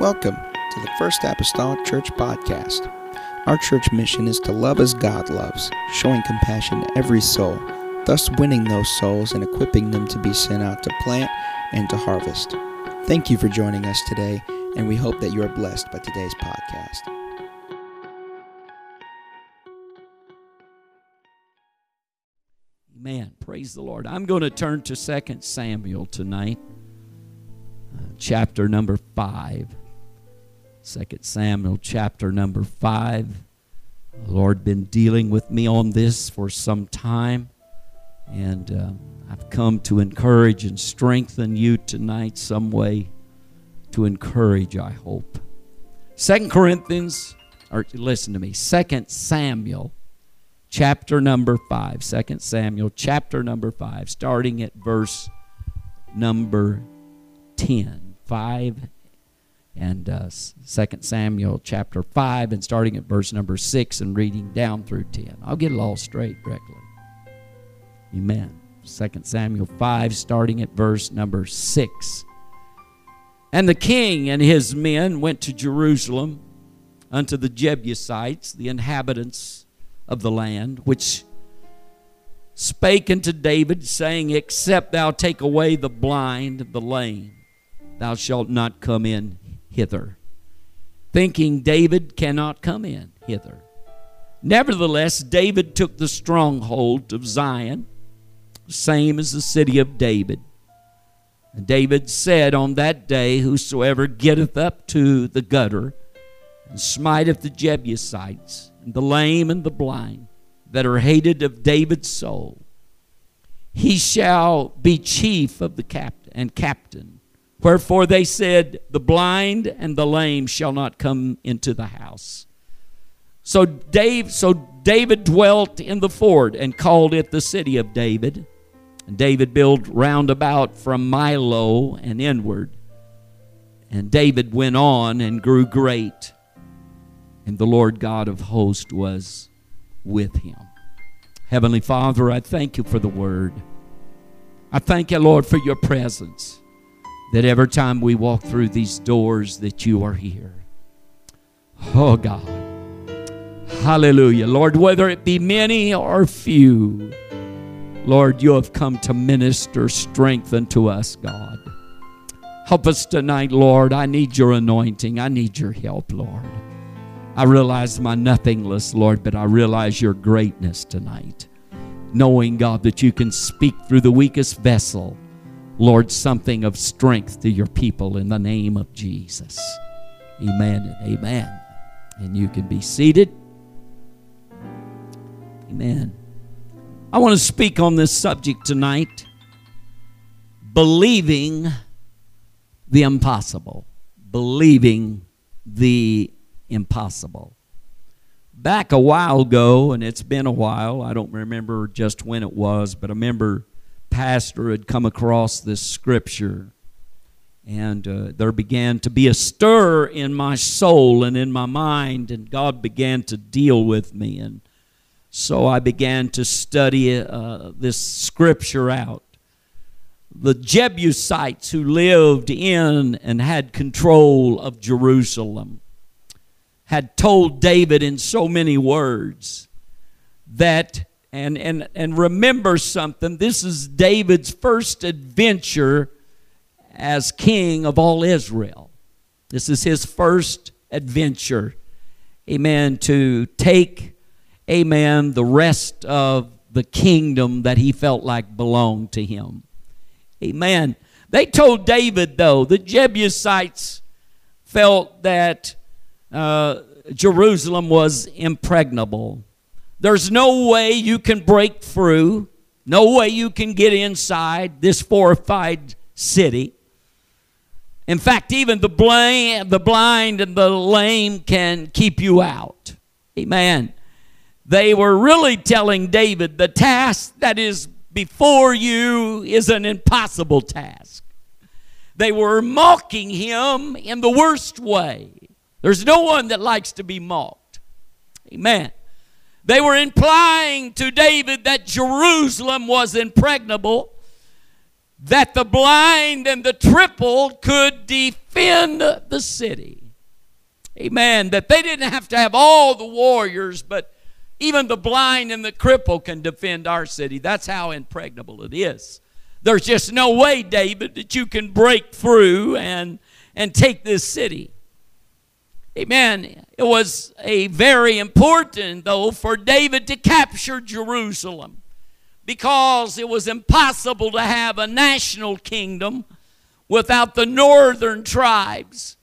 Welcome to the First Apostolic Church Podcast. Our church mission is to love as God loves, showing compassion to every soul, thus winning those souls and equipping them to be sent out to plant and to harvest. Thank you for joining us today, and we hope that you are blessed by today's podcast. Amen. Praise the Lord. I'm going to turn to 2 Samuel tonight, uh, chapter number 5. 2 Samuel chapter number 5. The Lord been dealing with me on this for some time, and uh, I've come to encourage and strengthen you tonight some way to encourage, I hope. Second Corinthians, or listen to me, Second Samuel chapter number 5. 2 Samuel chapter number 5, starting at verse number 10. 5 and uh, 2 Samuel chapter 5 and starting at verse number 6 and reading down through 10. I'll get it all straight directly. Amen. 2 Samuel 5 starting at verse number 6. And the king and his men went to Jerusalem unto the Jebusites, the inhabitants of the land, which spake unto David, saying, Except thou take away the blind, the lame, thou shalt not come in hither. Thinking David cannot come in hither. Nevertheless, David took the stronghold of Zion, same as the city of David. And David said on that day, Whosoever getteth up to the gutter and smiteth the Jebusites, and the lame and the blind, that are hated of David's soul, he shall be chief of the captain and captain Wherefore they said, The blind and the lame shall not come into the house. So Dave, so David dwelt in the fort and called it the city of David. And David built round about from Millo and inward. And David went on and grew great. And the Lord God of hosts was with him. Heavenly Father, I thank you for the word. I thank you, Lord, for your presence that every time we walk through these doors that you are here. Oh God. Hallelujah. Lord, whether it be many or few, Lord, you have come to minister strength unto us, God. Help us tonight, Lord. I need your anointing. I need your help, Lord. I realize my nothingness, Lord, but I realize your greatness tonight. Knowing, God, that you can speak through the weakest vessel Lord, something of strength to your people in the name of Jesus. Amen and amen. And you can be seated. Amen. I want to speak on this subject tonight believing the impossible. Believing the impossible. Back a while ago, and it's been a while, I don't remember just when it was, but I remember pastor had come across this scripture. And uh, there began to be a stir in my soul and in my mind, and God began to deal with me. And so I began to study uh, this scripture out. The Jebusites who lived in and had control of Jerusalem had told David in so many words that and, and, and remember something this is David's first adventure as king of all Israel. This is his first adventure, amen, to take, amen, the rest of the kingdom that he felt like belonged to him. Amen. They told David, though, the Jebusites felt that uh, Jerusalem was impregnable. There's no way you can break through, no way you can get inside this fortified city. In fact, even the blind, the blind and the lame can keep you out. Amen. They were really telling David the task that is before you is an impossible task. They were mocking him in the worst way. There's no one that likes to be mocked. Amen. They were implying to David that Jerusalem was impregnable. that the blind and the triple could defend the city. Amen. That they didn't have to have all the warriors, but even the blind and the cripple can defend our city. That's how impregnable it is. There's just no way, David, that you can break through and, and take this city. Amen. It was a very important, though, for David to capture Jerusalem because it was impossible to have a national kingdom without the northern tribes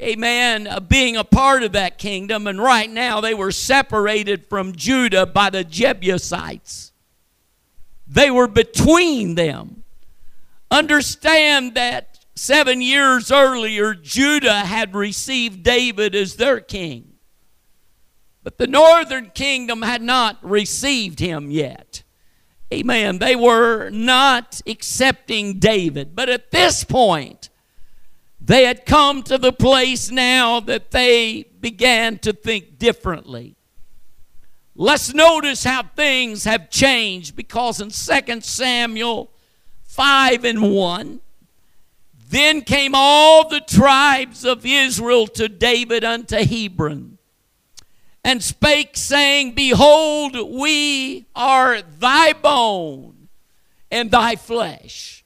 amen, uh, being a part of that kingdom. And right now they were separated from Judah by the Jebusites. They were between them. Understand that seven years earlier, Judah had received David as their king. But the northern kingdom had not received him yet. Amen. They were not accepting David. But at this point, they had come to the place now that they began to think differently. Let's notice how things have changed because in 2 Samuel 5 and 1, then came all the tribes of Israel to David unto Hebron, and spake, saying, Behold, we are thy bone and thy flesh.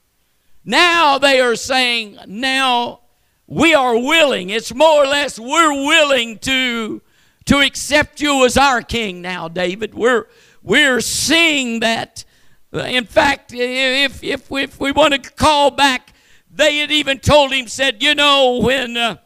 Now they are saying, Now we are willing. It's more or less we're willing to to accept you as our king now, David. We're we're seeing that. In fact, if if if we want to call back, they had even told him, said, you know, when. Uh,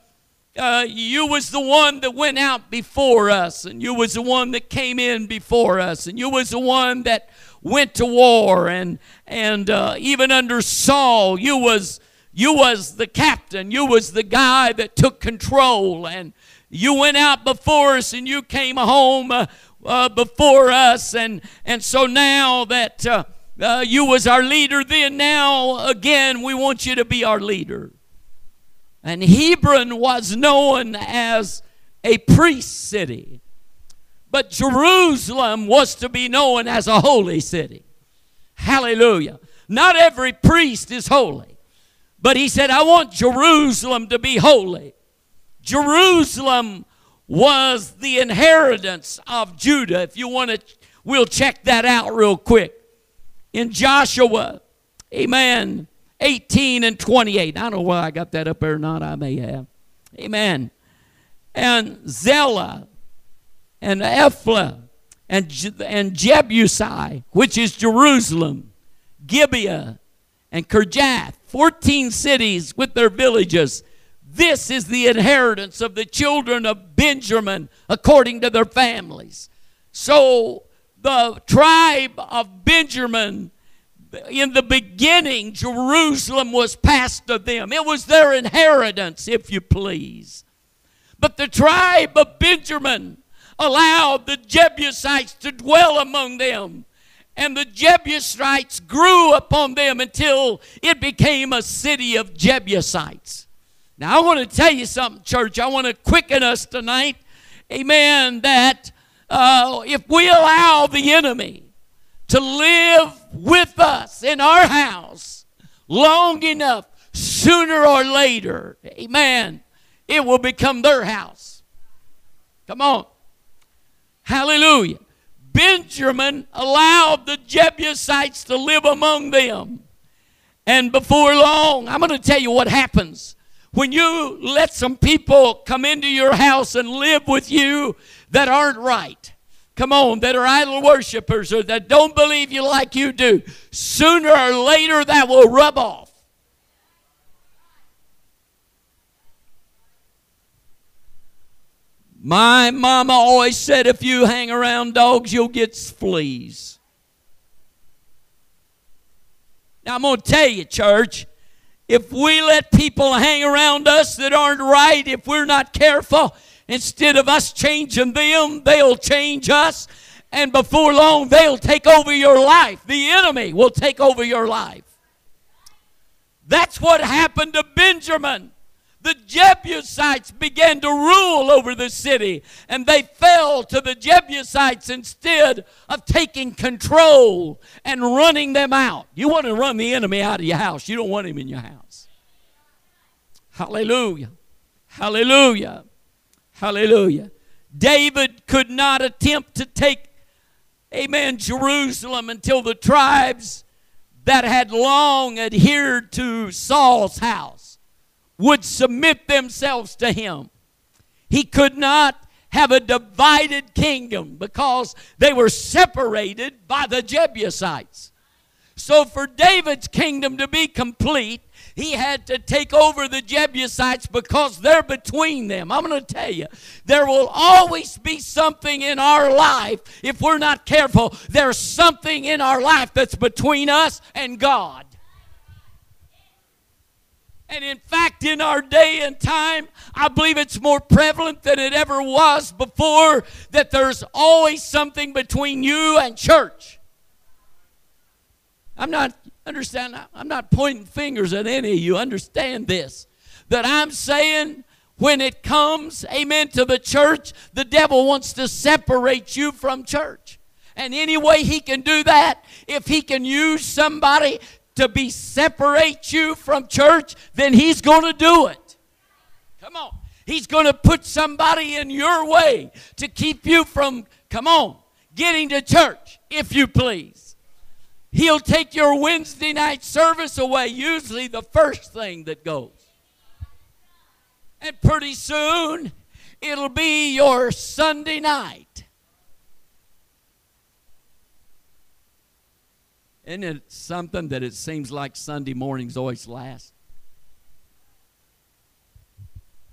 uh, you was the one that went out before us and you was the one that came in before us and you was the one that went to war and and uh, even under saul you was you was the captain. You was the guy that took control. And you went out before us and you came home uh, uh, before us. And, and so now that uh, you was our leader then, now again, we want you to be our leader. And Hebron was known as a priest city. But Jerusalem was to be known as a holy city. Hallelujah. Not every priest is holy. But he said, I want Jerusalem to be holy. Jerusalem was the inheritance of Judah. If you want to, we'll check that out real quick. In Joshua, amen, 18 and 28. I don't know why I got that up there or not. I may have. Amen. And Zelah and Ephlah and, and Jebusi, which is Jerusalem, Gibeah and Kirjath 14 cities with their villages. This is the inheritance of the children of Benjamin according to their families. So the tribe of Benjamin, in the beginning, Jerusalem was passed to them. It was their inheritance, if you please. But the tribe of Benjamin allowed the Jebusites to dwell among them and the Jebusites grew upon them until it became a city of Jebusites. Now, I want to tell you something, church. I want to quicken us tonight. Amen. That uh, if we allow the enemy to live with us in our house long enough, sooner or later, amen, it will become their house. Come on. Hallelujah. Benjamin allowed the Jebusites to live among them. And before long, I'm going to tell you what happens. When you let some people come into your house and live with you that aren't right, come on, that are idol worshippers or that don't believe you like you do, sooner or later that will rub off. My mama always said if you hang around dogs, you'll get fleas. Now, I'm going to tell you, church, if we let people hang around us that aren't right, if we're not careful, instead of us changing them, they'll change us. And before long, they'll take over your life. The enemy will take over your life. That's what happened to Benjamin. the Jebusites began to rule over the city, and they fell to the Jebusites instead of taking control and running them out. You want to run the enemy out of your house, you don't want him in your house. Hallelujah. Hallelujah. Hallelujah. David could not attempt to take, amen, Jerusalem until the tribes that had long adhered to Saul's house would submit themselves to him. He could not have a divided kingdom because they were separated by the Jebusites. So, for David's kingdom to be complete, he had to take over the Jebusites because they're between them. I'm going to tell you, there will always be something in our life, if we're not careful, there's something in our life that's between us and God. And in fact, in our day and time, I believe it's more prevalent than it ever was before that there's always something between you and church. I'm not Understand, I'm not pointing fingers at any of you. Understand this. That I'm saying when it comes, amen, to the church, the devil wants to separate you from church. And any way he can do that, if he can use somebody to be separate you from church, then he's going to do it. Come on. He's going to put somebody in your way to keep you from, come on, getting to church, if you please. He'll take your Wednesday night service away, usually the first thing that goes. And pretty soon, it'll be your Sunday night. Isn't it something that it seems like Sunday mornings always last?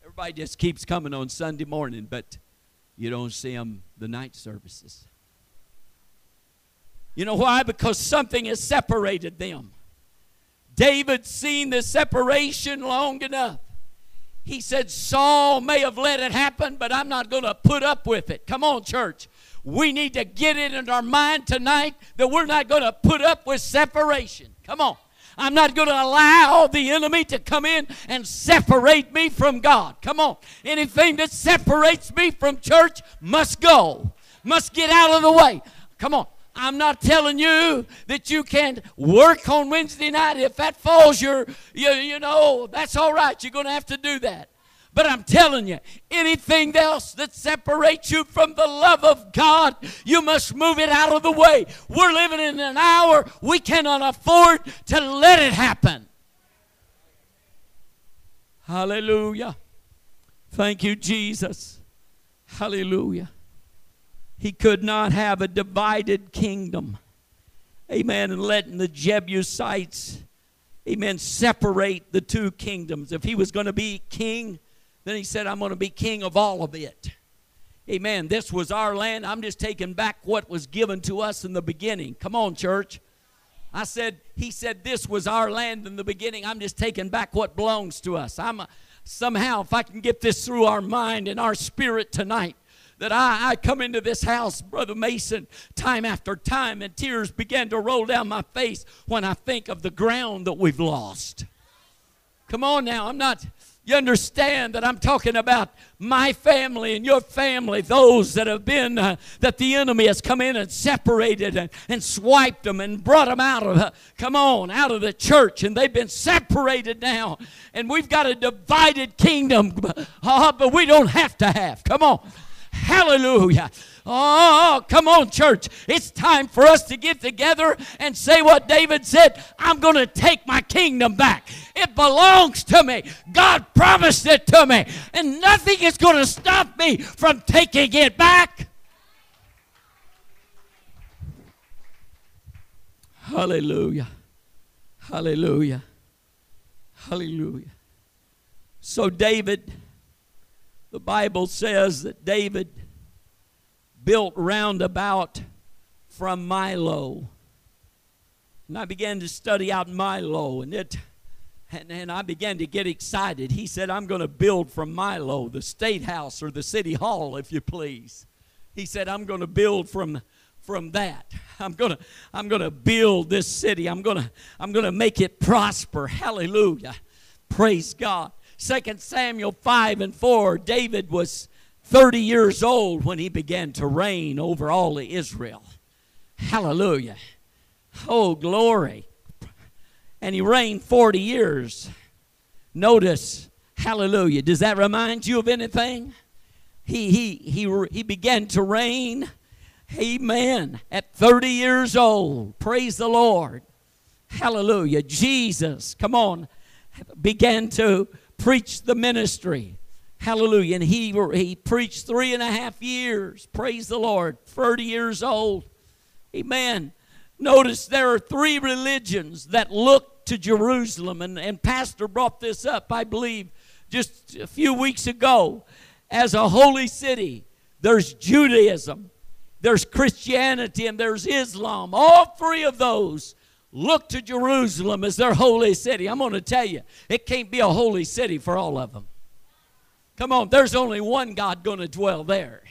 Everybody just keeps coming on Sunday morning, but you don't see them the night services. You know why? Because something has separated them. David seen the separation long enough. He said, Saul may have let it happen, but I'm not going to put up with it. Come on, church. We need to get it in our mind tonight that we're not going to put up with separation. Come on. I'm not going to allow the enemy to come in and separate me from God. Come on. Anything that separates me from church must go, must get out of the way. Come on. I'm not telling you that you can't work on Wednesday night. If that falls your, you, you know, that's all right. You're going to have to do that. But I'm telling you, anything else that separates you from the love of God, you must move it out of the way. We're living in an hour we cannot afford to let it happen. Hallelujah. Thank you, Jesus. Hallelujah. He could not have a divided kingdom. Amen. And letting the Jebusites, amen, separate the two kingdoms. If he was going to be king, then he said, I'm going to be king of all of it. Amen. This was our land. I'm just taking back what was given to us in the beginning. Come on, church. I said, he said, this was our land in the beginning. I'm just taking back what belongs to us. I'm a, somehow, if I can get this through our mind and our spirit tonight, that I, I come into this house, Brother Mason, time after time, and tears begin to roll down my face when I think of the ground that we've lost. Come on now, I'm not. You understand that I'm talking about my family and your family, those that have been, uh, that the enemy has come in and separated and, and swiped them and brought them out of, uh, come on, out of the church, and they've been separated now. And we've got a divided kingdom, uh, but we don't have to have. Come on. Hallelujah. Oh, come on, church. It's time for us to get together and say what David said I'm going to take my kingdom back. It belongs to me. God promised it to me, and nothing is going to stop me from taking it back. Hallelujah. Hallelujah. Hallelujah. So, David the Bible says that David built round about from Millo. And I began to study out Millo, and it and, and I began to get excited. He said, I'm going to build from Millo, the state house or the city hall, if you please. He said, I'm going to build from from that. I'm going to I'm going to build this city. I'm going to I'm going to make it prosper. Hallelujah. Praise God. 2 Samuel 5 and 4, David was 30 years old when he began to reign over all of Israel. Hallelujah. Oh, glory. And he reigned 40 years. Notice, hallelujah. Does that remind you of anything? He, he, he, he began to reign, amen, at 30 years old. Praise the Lord. Hallelujah. Jesus, come on, began to preach the ministry. Hallelujah. And he, he preached three and a half years. Praise the Lord. 30 years old. Amen. Notice there are three religions that look to Jerusalem. And, and Pastor brought this up, I believe, just a few weeks ago. As a holy city, there's Judaism, there's Christianity, and there's Islam. All three of those look to Jerusalem as their holy city. I'm going to tell you, it can't be a holy city for all of them. Come on, there's only one God going to dwell there.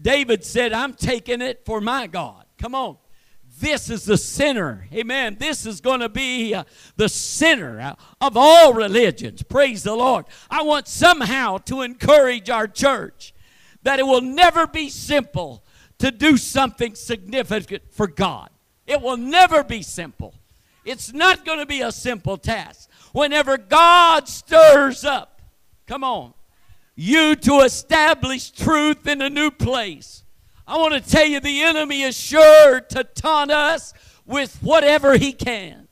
David said, I'm taking it for my God. Come on. This is the center. Amen. This is going to be uh, the center of all religions. Praise the Lord. I want somehow to encourage our church that it will never be simple to do something significant for God. It will never be simple. It's not going to be a simple task. Whenever God stirs up, come on, you to establish truth in a new place. I want to tell you the enemy is sure to taunt us with whatever he can.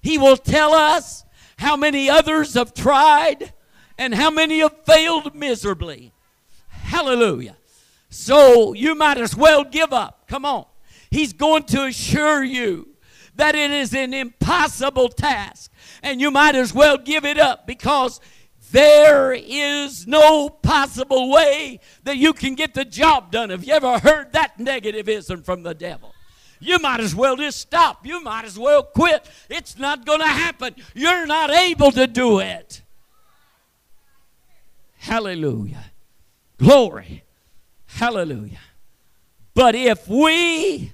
He will tell us how many others have tried and how many have failed miserably. Hallelujah. So you might as well give up. Come on. He's going to assure you that it is an impossible task and you might as well give it up because there is no possible way that you can get the job done. Have you ever heard that negativism from the devil? You might as well just stop. You might as well quit. It's not going to happen. You're not able to do it. Hallelujah. Glory. Hallelujah. But if we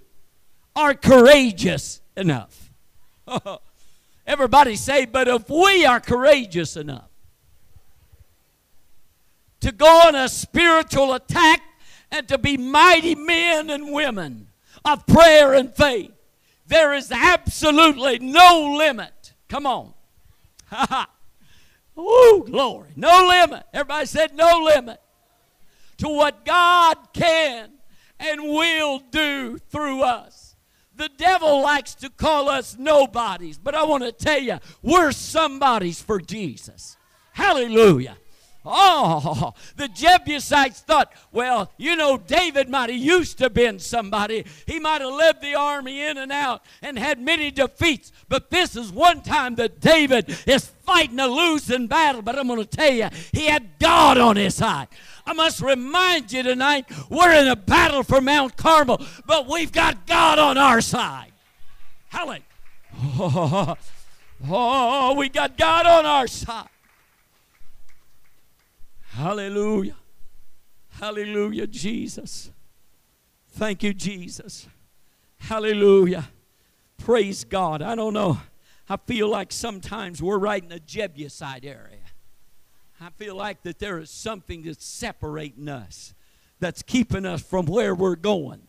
are courageous enough, everybody say, but if we are courageous enough, to go on a spiritual attack and to be mighty men and women of prayer and faith. There is absolutely no limit. Come on. Oh, glory. No limit. Everybody said no limit to what God can and will do through us. The devil likes to call us nobodies, but I want to tell you, we're somebodies for Jesus. Hallelujah. Oh, the Jebusites thought, well, you know, David might have used to been somebody. He might have led the army in and out and had many defeats. But this is one time that David is fighting a losing battle. But I'm going to tell you, he had God on his side. I must remind you tonight, we're in a battle for Mount Carmel, but we've got God on our side. Hallelujah. Oh, oh, we got God on our side. Hallelujah. Hallelujah, Jesus. Thank you, Jesus. Hallelujah. Praise God. I don't know. I feel like sometimes we're right in the Jebusite area. I feel like that there is something that's separating us, that's keeping us from where we're going.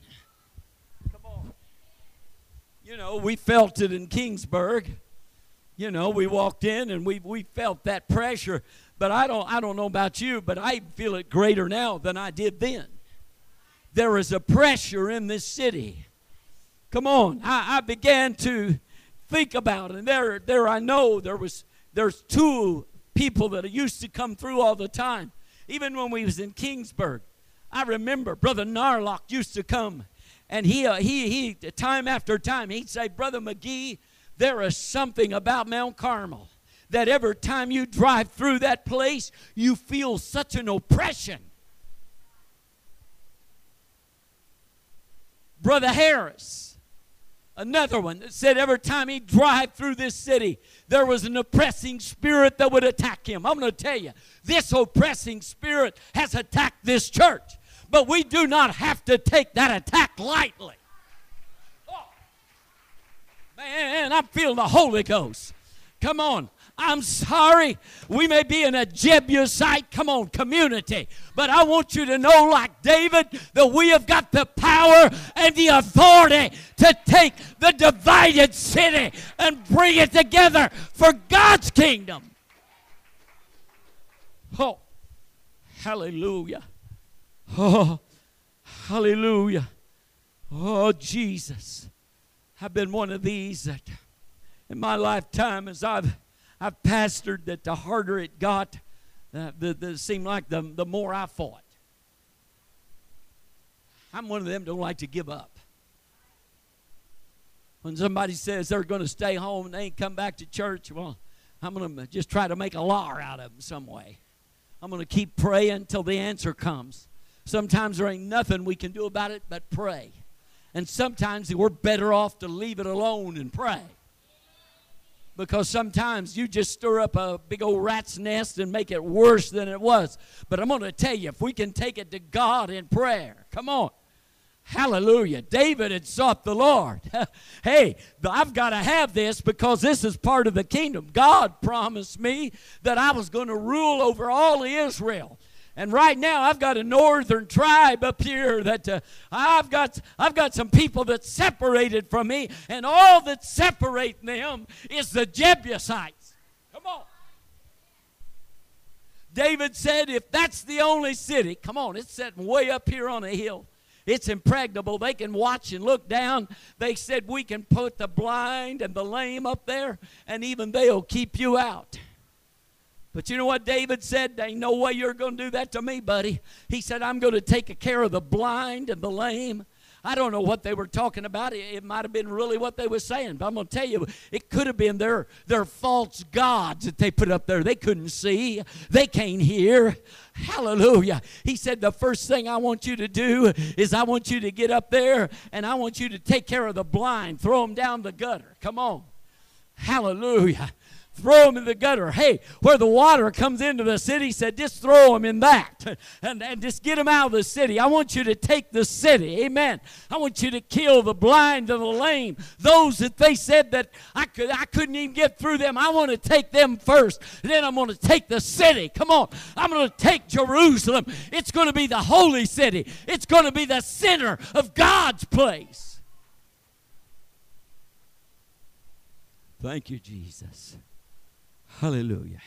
Come on. You know, we felt it in Kingsburg. You know, we walked in and we, we felt that pressure but I don't, I don't know about you, but I feel it greater now than I did then. There is a pressure in this city. Come on. I, I began to think about it. And there, there I know there was there's two people that used to come through all the time. Even when we was in Kingsburg. I remember Brother Narlock used to come and he, uh, he, he, time after time, he'd say, Brother McGee, there is something about Mount Carmel that every time you drive through that place, you feel such an oppression. Brother Harris, another one that said every time he'd drive through this city, there was an oppressing spirit that would attack him. I'm going to tell you, this oppressing spirit has attacked this church, but we do not have to take that attack lightly. Oh, man, I'm feeling the Holy Ghost. Come on. I'm sorry. We may be in a Jebusite, come on, community. But I want you to know, like David, that we have got the power and the authority to take the divided city and bring it together for God's kingdom. Oh, hallelujah. Oh, hallelujah. Oh, Jesus. I've been one of these that in my lifetime as I've I've pastored that the harder it got, uh, the, the seemed like the, the more I fought. I'm one of them don't like to give up. When somebody says they're going to stay home and they ain't come back to church, well, I'm going to just try to make a lar out of them some way. I'm going to keep praying until the answer comes. Sometimes there ain't nothing we can do about it but pray. And sometimes we're better off to leave it alone and pray because sometimes you just stir up a big old rat's nest and make it worse than it was. But I'm going to tell you, if we can take it to God in prayer, come on. Hallelujah. David had sought the Lord. hey, I've got to have this because this is part of the kingdom. God promised me that I was going to rule over all Israel. And right now, I've got a northern tribe up here that uh, I've got. I've got some people that separated from me, and all that separate them is the Jebusites. Come on. David said, if that's the only city, come on, it's sitting way up here on a hill. It's impregnable. They can watch and look down. They said we can put the blind and the lame up there, and even they'll keep you out. But you know what David said? There ain't no way you're going to do that to me, buddy. He said, I'm going to take care of the blind and the lame. I don't know what they were talking about. It, might have been really what they were saying, but I'm going to tell you, it could have been their, their false gods that they put up there. They couldn't see, they can't hear. Hallelujah. He said, The first thing I want you to do is I want you to get up there and I want you to take care of the blind, throw them down the gutter. Come on. Hallelujah throw them in the gutter. Hey, where the water comes into the city, said, just throw them in that and, and just get them out of the city. I want you to take the city. Amen. I want you to kill the blind and the lame. Those that they said that I, could, I couldn't even get through them. I want to take them first. Then I'm going to take the city. Come on. I'm going to take Jerusalem. It's going to be the holy city, it's going to be the center of God's place. Thank you, Jesus. Hallelujah.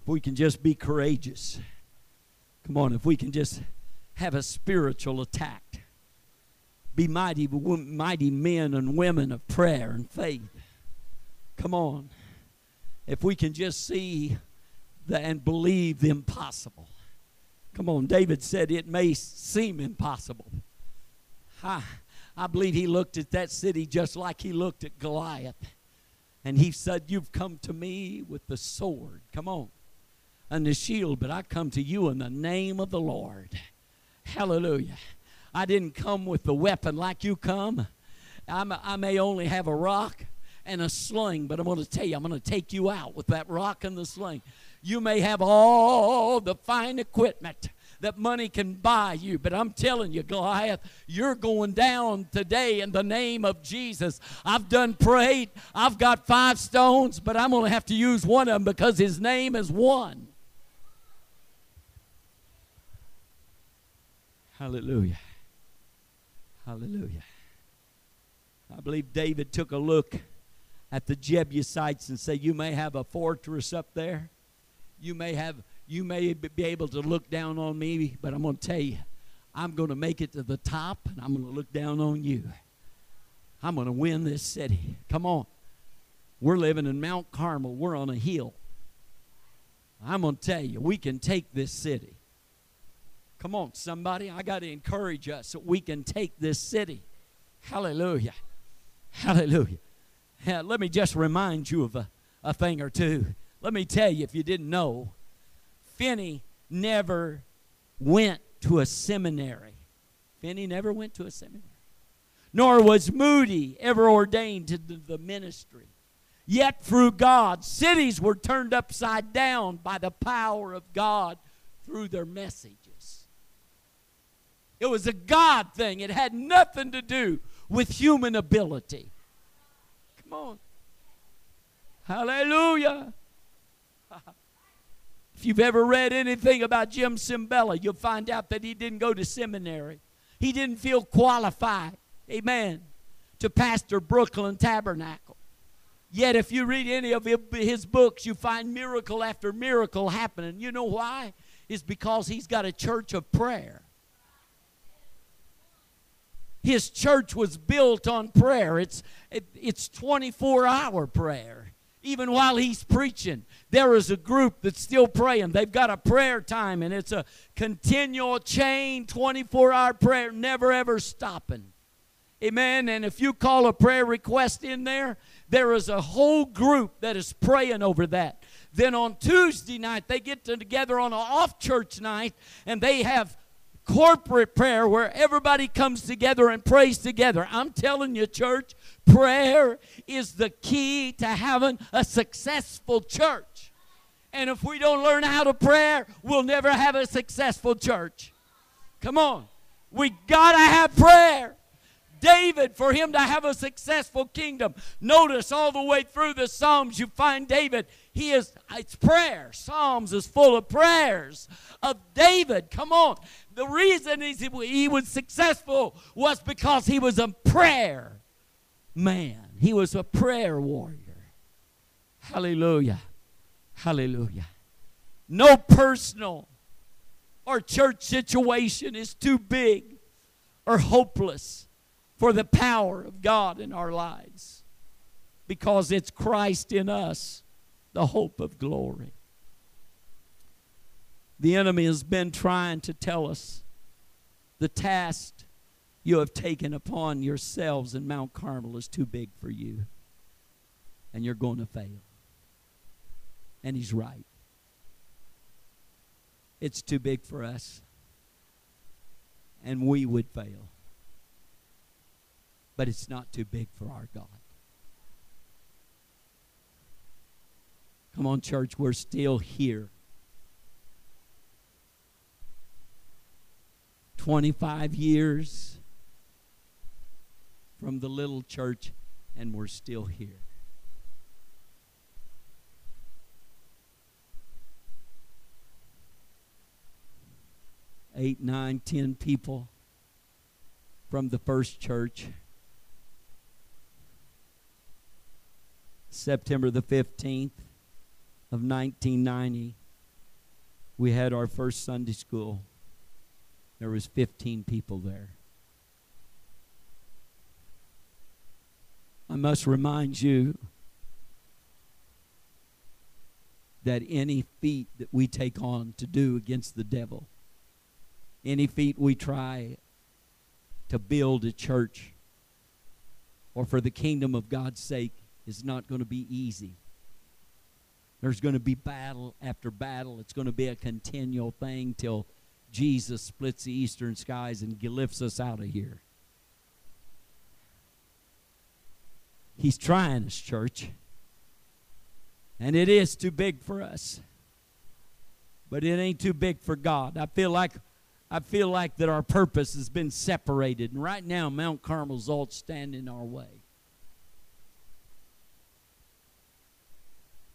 If we can just be courageous. Come on, if we can just have a spiritual attack. Be mighty, mighty men and women of prayer and faith. Come on. If we can just see the, and believe the impossible. Come on, David said it may seem impossible. I, I believe he looked at that city just like he looked at Goliath. And he said, You've come to me with the sword. Come on. And the shield, but I come to you in the name of the Lord. Hallelujah. I didn't come with the weapon like you come. I'm, i may only have a rock and a sling, but I'm going to tell you, I'm going to take you out with that rock and the sling. You may have all the fine equipment, that money can buy you. But I'm telling you, Goliath, you're going down today in the name of Jesus. I've done prayed. I've got five stones, but I'm going to have to use one of them because his name is one. Hallelujah. Hallelujah. I believe David took a look at the Jebusites and said, You may have a fortress up there. You may have you may be able to look down on me, but I'm going to tell you, I'm going to make it to the top and I'm going to look down on you. I'm going to win this city. Come on. We're living in Mount Carmel, we're on a hill. I'm going to tell you, we can take this city. Come on, somebody. I got to encourage us that we can take this city. Hallelujah. Hallelujah. Yeah, let me just remind you of a, a thing or two. Let me tell you, if you didn't know, Finney never went to a seminary. Finney never went to a seminary. Nor was Moody ever ordained to the ministry. Yet through God, cities were turned upside down by the power of God through their messages. It was a God thing, it had nothing to do with human ability. Come on. Hallelujah. If you've ever read anything about Jim Cymbala, you'll find out that he didn't go to seminary. He didn't feel qualified, amen, to pastor Brooklyn Tabernacle. Yet, if you read any of his books, you find miracle after miracle happening. You know why? Is because he's got a church of prayer. His church was built on prayer. It's, it, it's 24 hour prayer. Even while he's preaching, there is a group that's still praying. They've got a prayer time, and it's a continual chain, 24 hour prayer, never ever stopping. Amen. And if you call a prayer request in there, there is a whole group that is praying over that. Then on Tuesday night, they get together on an off church night and they have corporate prayer where everybody comes together and prays together. I'm telling you, church, prayer is the key to having a successful church. And if we don't learn how to pray, we'll never have a successful church. Come on. We got to have prayer. David, for him to have a successful kingdom. Notice all the way through the Psalms, you find David. He is, it's prayer. Psalms is full of prayers of David. Come on. The reason he was successful was because he was a prayer man, he was a prayer warrior. Hallelujah. Hallelujah. No personal or church situation is too big or hopeless for the power of God in our lives because it's Christ in us, the hope of glory. The enemy has been trying to tell us the task you have taken upon yourselves in Mount Carmel is too big for you, and you're going to fail. And he's right. It's too big for us, and we would fail but it's not too big for our God. Come on, church, we're still here. 25 years from the little church, and we're still here. Eight, nine, ten people from the first church. September the 15th of 1990, we had our first Sunday school. There was 15 people there. I must remind you that any feat that we take on to do against the devil, any feat we try to build a church or for the kingdom of God's sake, is not going to be easy. There's going to be battle after battle. It's going to be a continual thing till Jesus splits the eastern skies and lifts us out of here. He's trying us, church. And it is too big for us. But it ain't too big for God. I feel like I feel like that our purpose has been separated. And right now Mount Carmel's all standing in our way.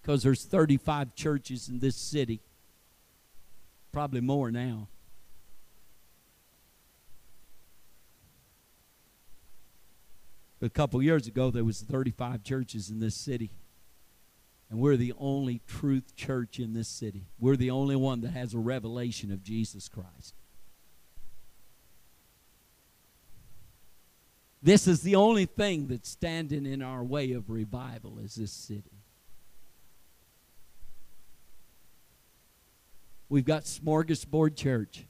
Because there's 35 churches in this city. Probably more now. a couple years ago, there was 35 churches in this city. And we're the only truth church in this city. We're the only one that has a revelation of Jesus Christ. This is the only thing that's standing in our way of revival is this city. We've got smorgasbord church.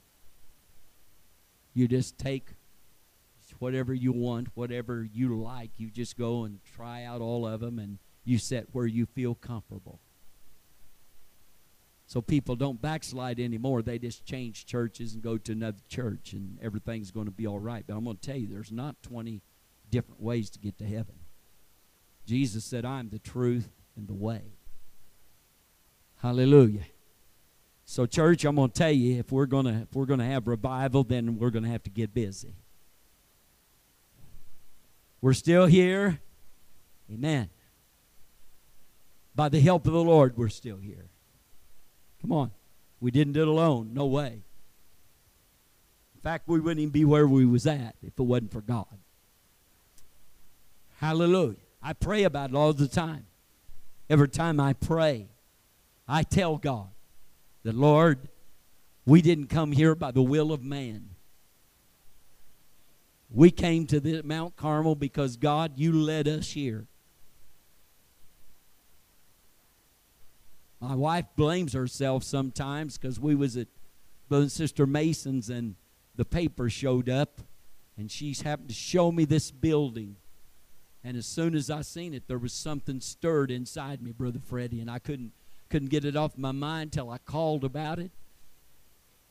You just take whatever you want, whatever you like. You just go and try out all of them and you set where you feel comfortable. So people don't backslide anymore. They just change churches and go to another church and everything's going to be all right. But I'm going to tell you, there's not 20 different ways to get to heaven. Jesus said, I'm the truth and the way. Hallelujah. So, church, I'm going to tell you, if we're going to if we're going to have revival, then we're going to have to get busy. We're still here. Amen. By the help of the Lord, we're still here. Come on. We didn't do it alone. No way. In fact, we wouldn't even be where we was at if it wasn't for God. Hallelujah. I pray about it all the time. Every time I pray, I tell God that, Lord, we didn't come here by the will of man. We came to the Mount Carmel because God, you led us here. My wife blames herself sometimes because we was at Brother and Sister Mason's and the paper showed up and she's happened to show me this building. And as soon as I seen it, there was something stirred inside me, Brother Freddie, and I couldn't couldn't get it off my mind till I called about it.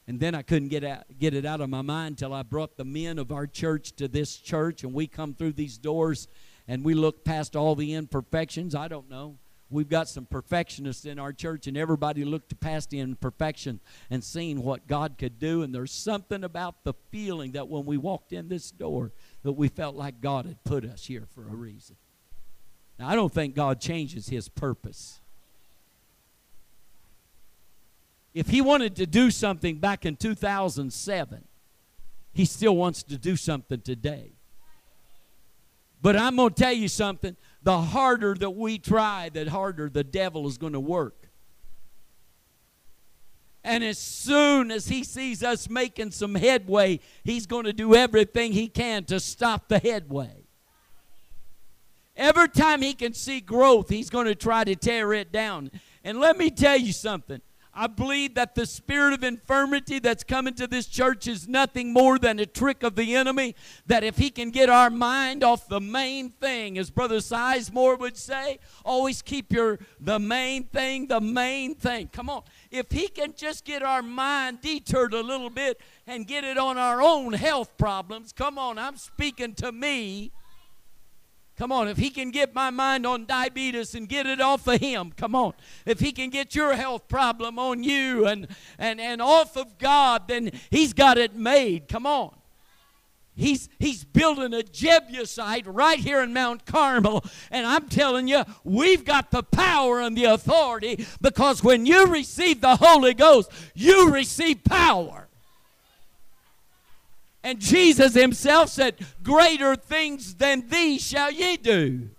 And then I couldn't get out, get it out of my mind till I brought the men of our church to this church, and we come through these doors, and we look past all the imperfections. I don't know. We've got some perfectionists in our church, and everybody looked past the imperfection and seen what God could do. And there's something about the feeling that when we walked in this door, that we felt like God had put us here for a reason. Now, I don't think God changes His purpose. If He wanted to do something back in 2007, He still wants to do something today. But I'm going to tell you something the harder that we try, the harder the devil is going to work. And as soon as he sees us making some headway, he's going to do everything he can to stop the headway. Every time he can see growth, he's going to try to tear it down. And let me tell you something I believe that the spirit of infirmity that's coming to this church is nothing more than a trick of the enemy. That if he can get our mind off the main thing, as Brother Sizemore would say, always keep your the main thing, the main thing. Come on. If he can just get our mind deterred a little bit and get it on our own health problems, come on, I'm speaking to me. Come on, if he can get my mind on diabetes and get it off of him, come on. If he can get your health problem on you and, and, and off of God, then he's got it made. Come on. He's, he's building a Jebusite right here in Mount Carmel. And I'm telling you, we've got the power and the authority because when you receive the Holy Ghost, you receive power. And Jesus himself said, Greater things than these shall ye do.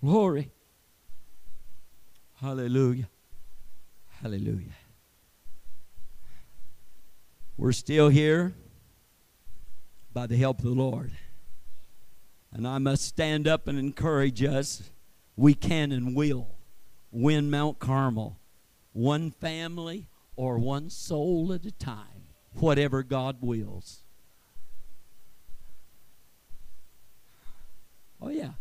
Glory. Hallelujah. Hallelujah. We're still here by the help of the Lord. And I must stand up and encourage us. We can and will win Mount Carmel. One family, or one soul at a time, whatever God wills. Oh, yeah.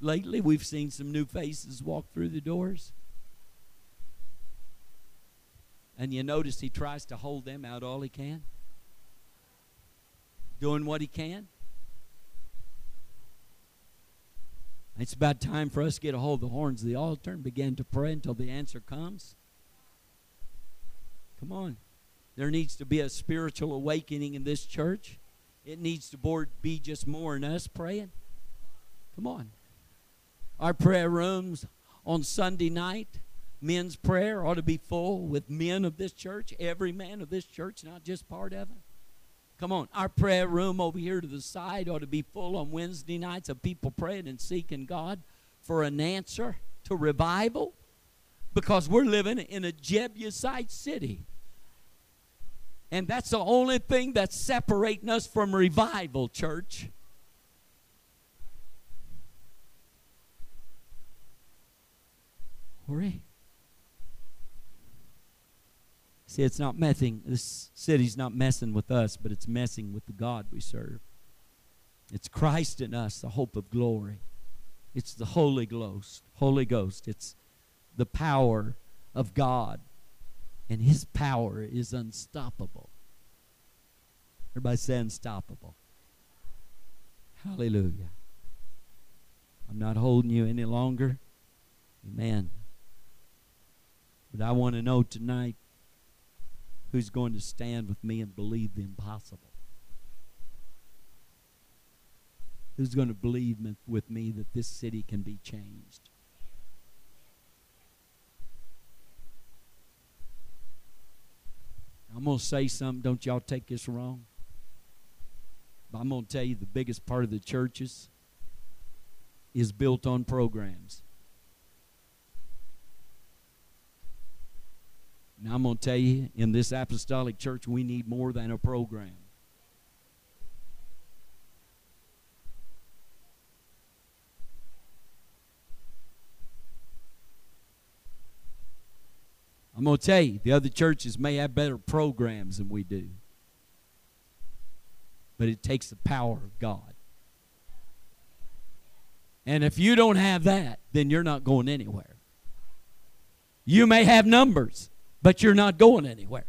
Lately, we've seen some new faces walk through the doors. And you notice he tries to hold them out all he can, doing what he can. It's about time for us to get a hold of the horns of the altar and begin to pray until the answer comes. Come on. There needs to be a spiritual awakening in this church. It needs to be just more than us praying. Come on. Our prayer rooms on Sunday night, men's prayer ought to be full with men of this church, every man of this church, not just part of it. Come on. Our prayer room over here to the side ought to be full on Wednesday nights of people praying and seeking God for an answer to revival because we're living in a Jebusite city. And that's the only thing that's separating us from revival, church. See, it's not messing, this city's not messing with us, but it's messing with the God we serve. It's Christ in us, the hope of glory. It's the Holy Ghost. Holy Ghost. It's the power of God. And his power is unstoppable. Everybody say unstoppable. Hallelujah. I'm not holding you any longer. Amen. But I want to know tonight who's going to stand with me and believe the impossible. who's going to believe with me that this city can be changed? I'm going to say something. Don't y'all take this wrong. But I'm going to tell you the biggest part of the churches is built on programs. Now, I'm going to tell you, in this apostolic church, we need more than a program. I'm going to tell you, the other churches may have better programs than we do. But it takes the power of God. And if you don't have that, then you're not going anywhere. You may have numbers, but you're not going anywhere.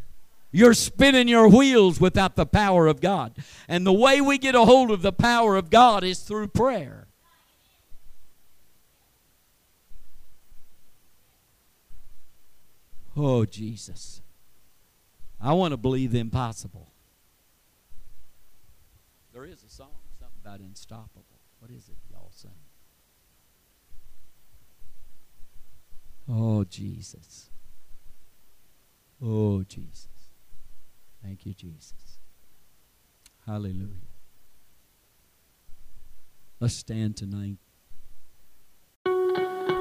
You're spinning your wheels without the power of God. And the way we get a hold of the power of God is through prayer. Oh, Jesus. I want to believe the impossible. There is a song, something about unstoppable. What is it y'all sing? Oh, Jesus. Oh, Jesus. Thank you, Jesus. Hallelujah. Let's stand tonight.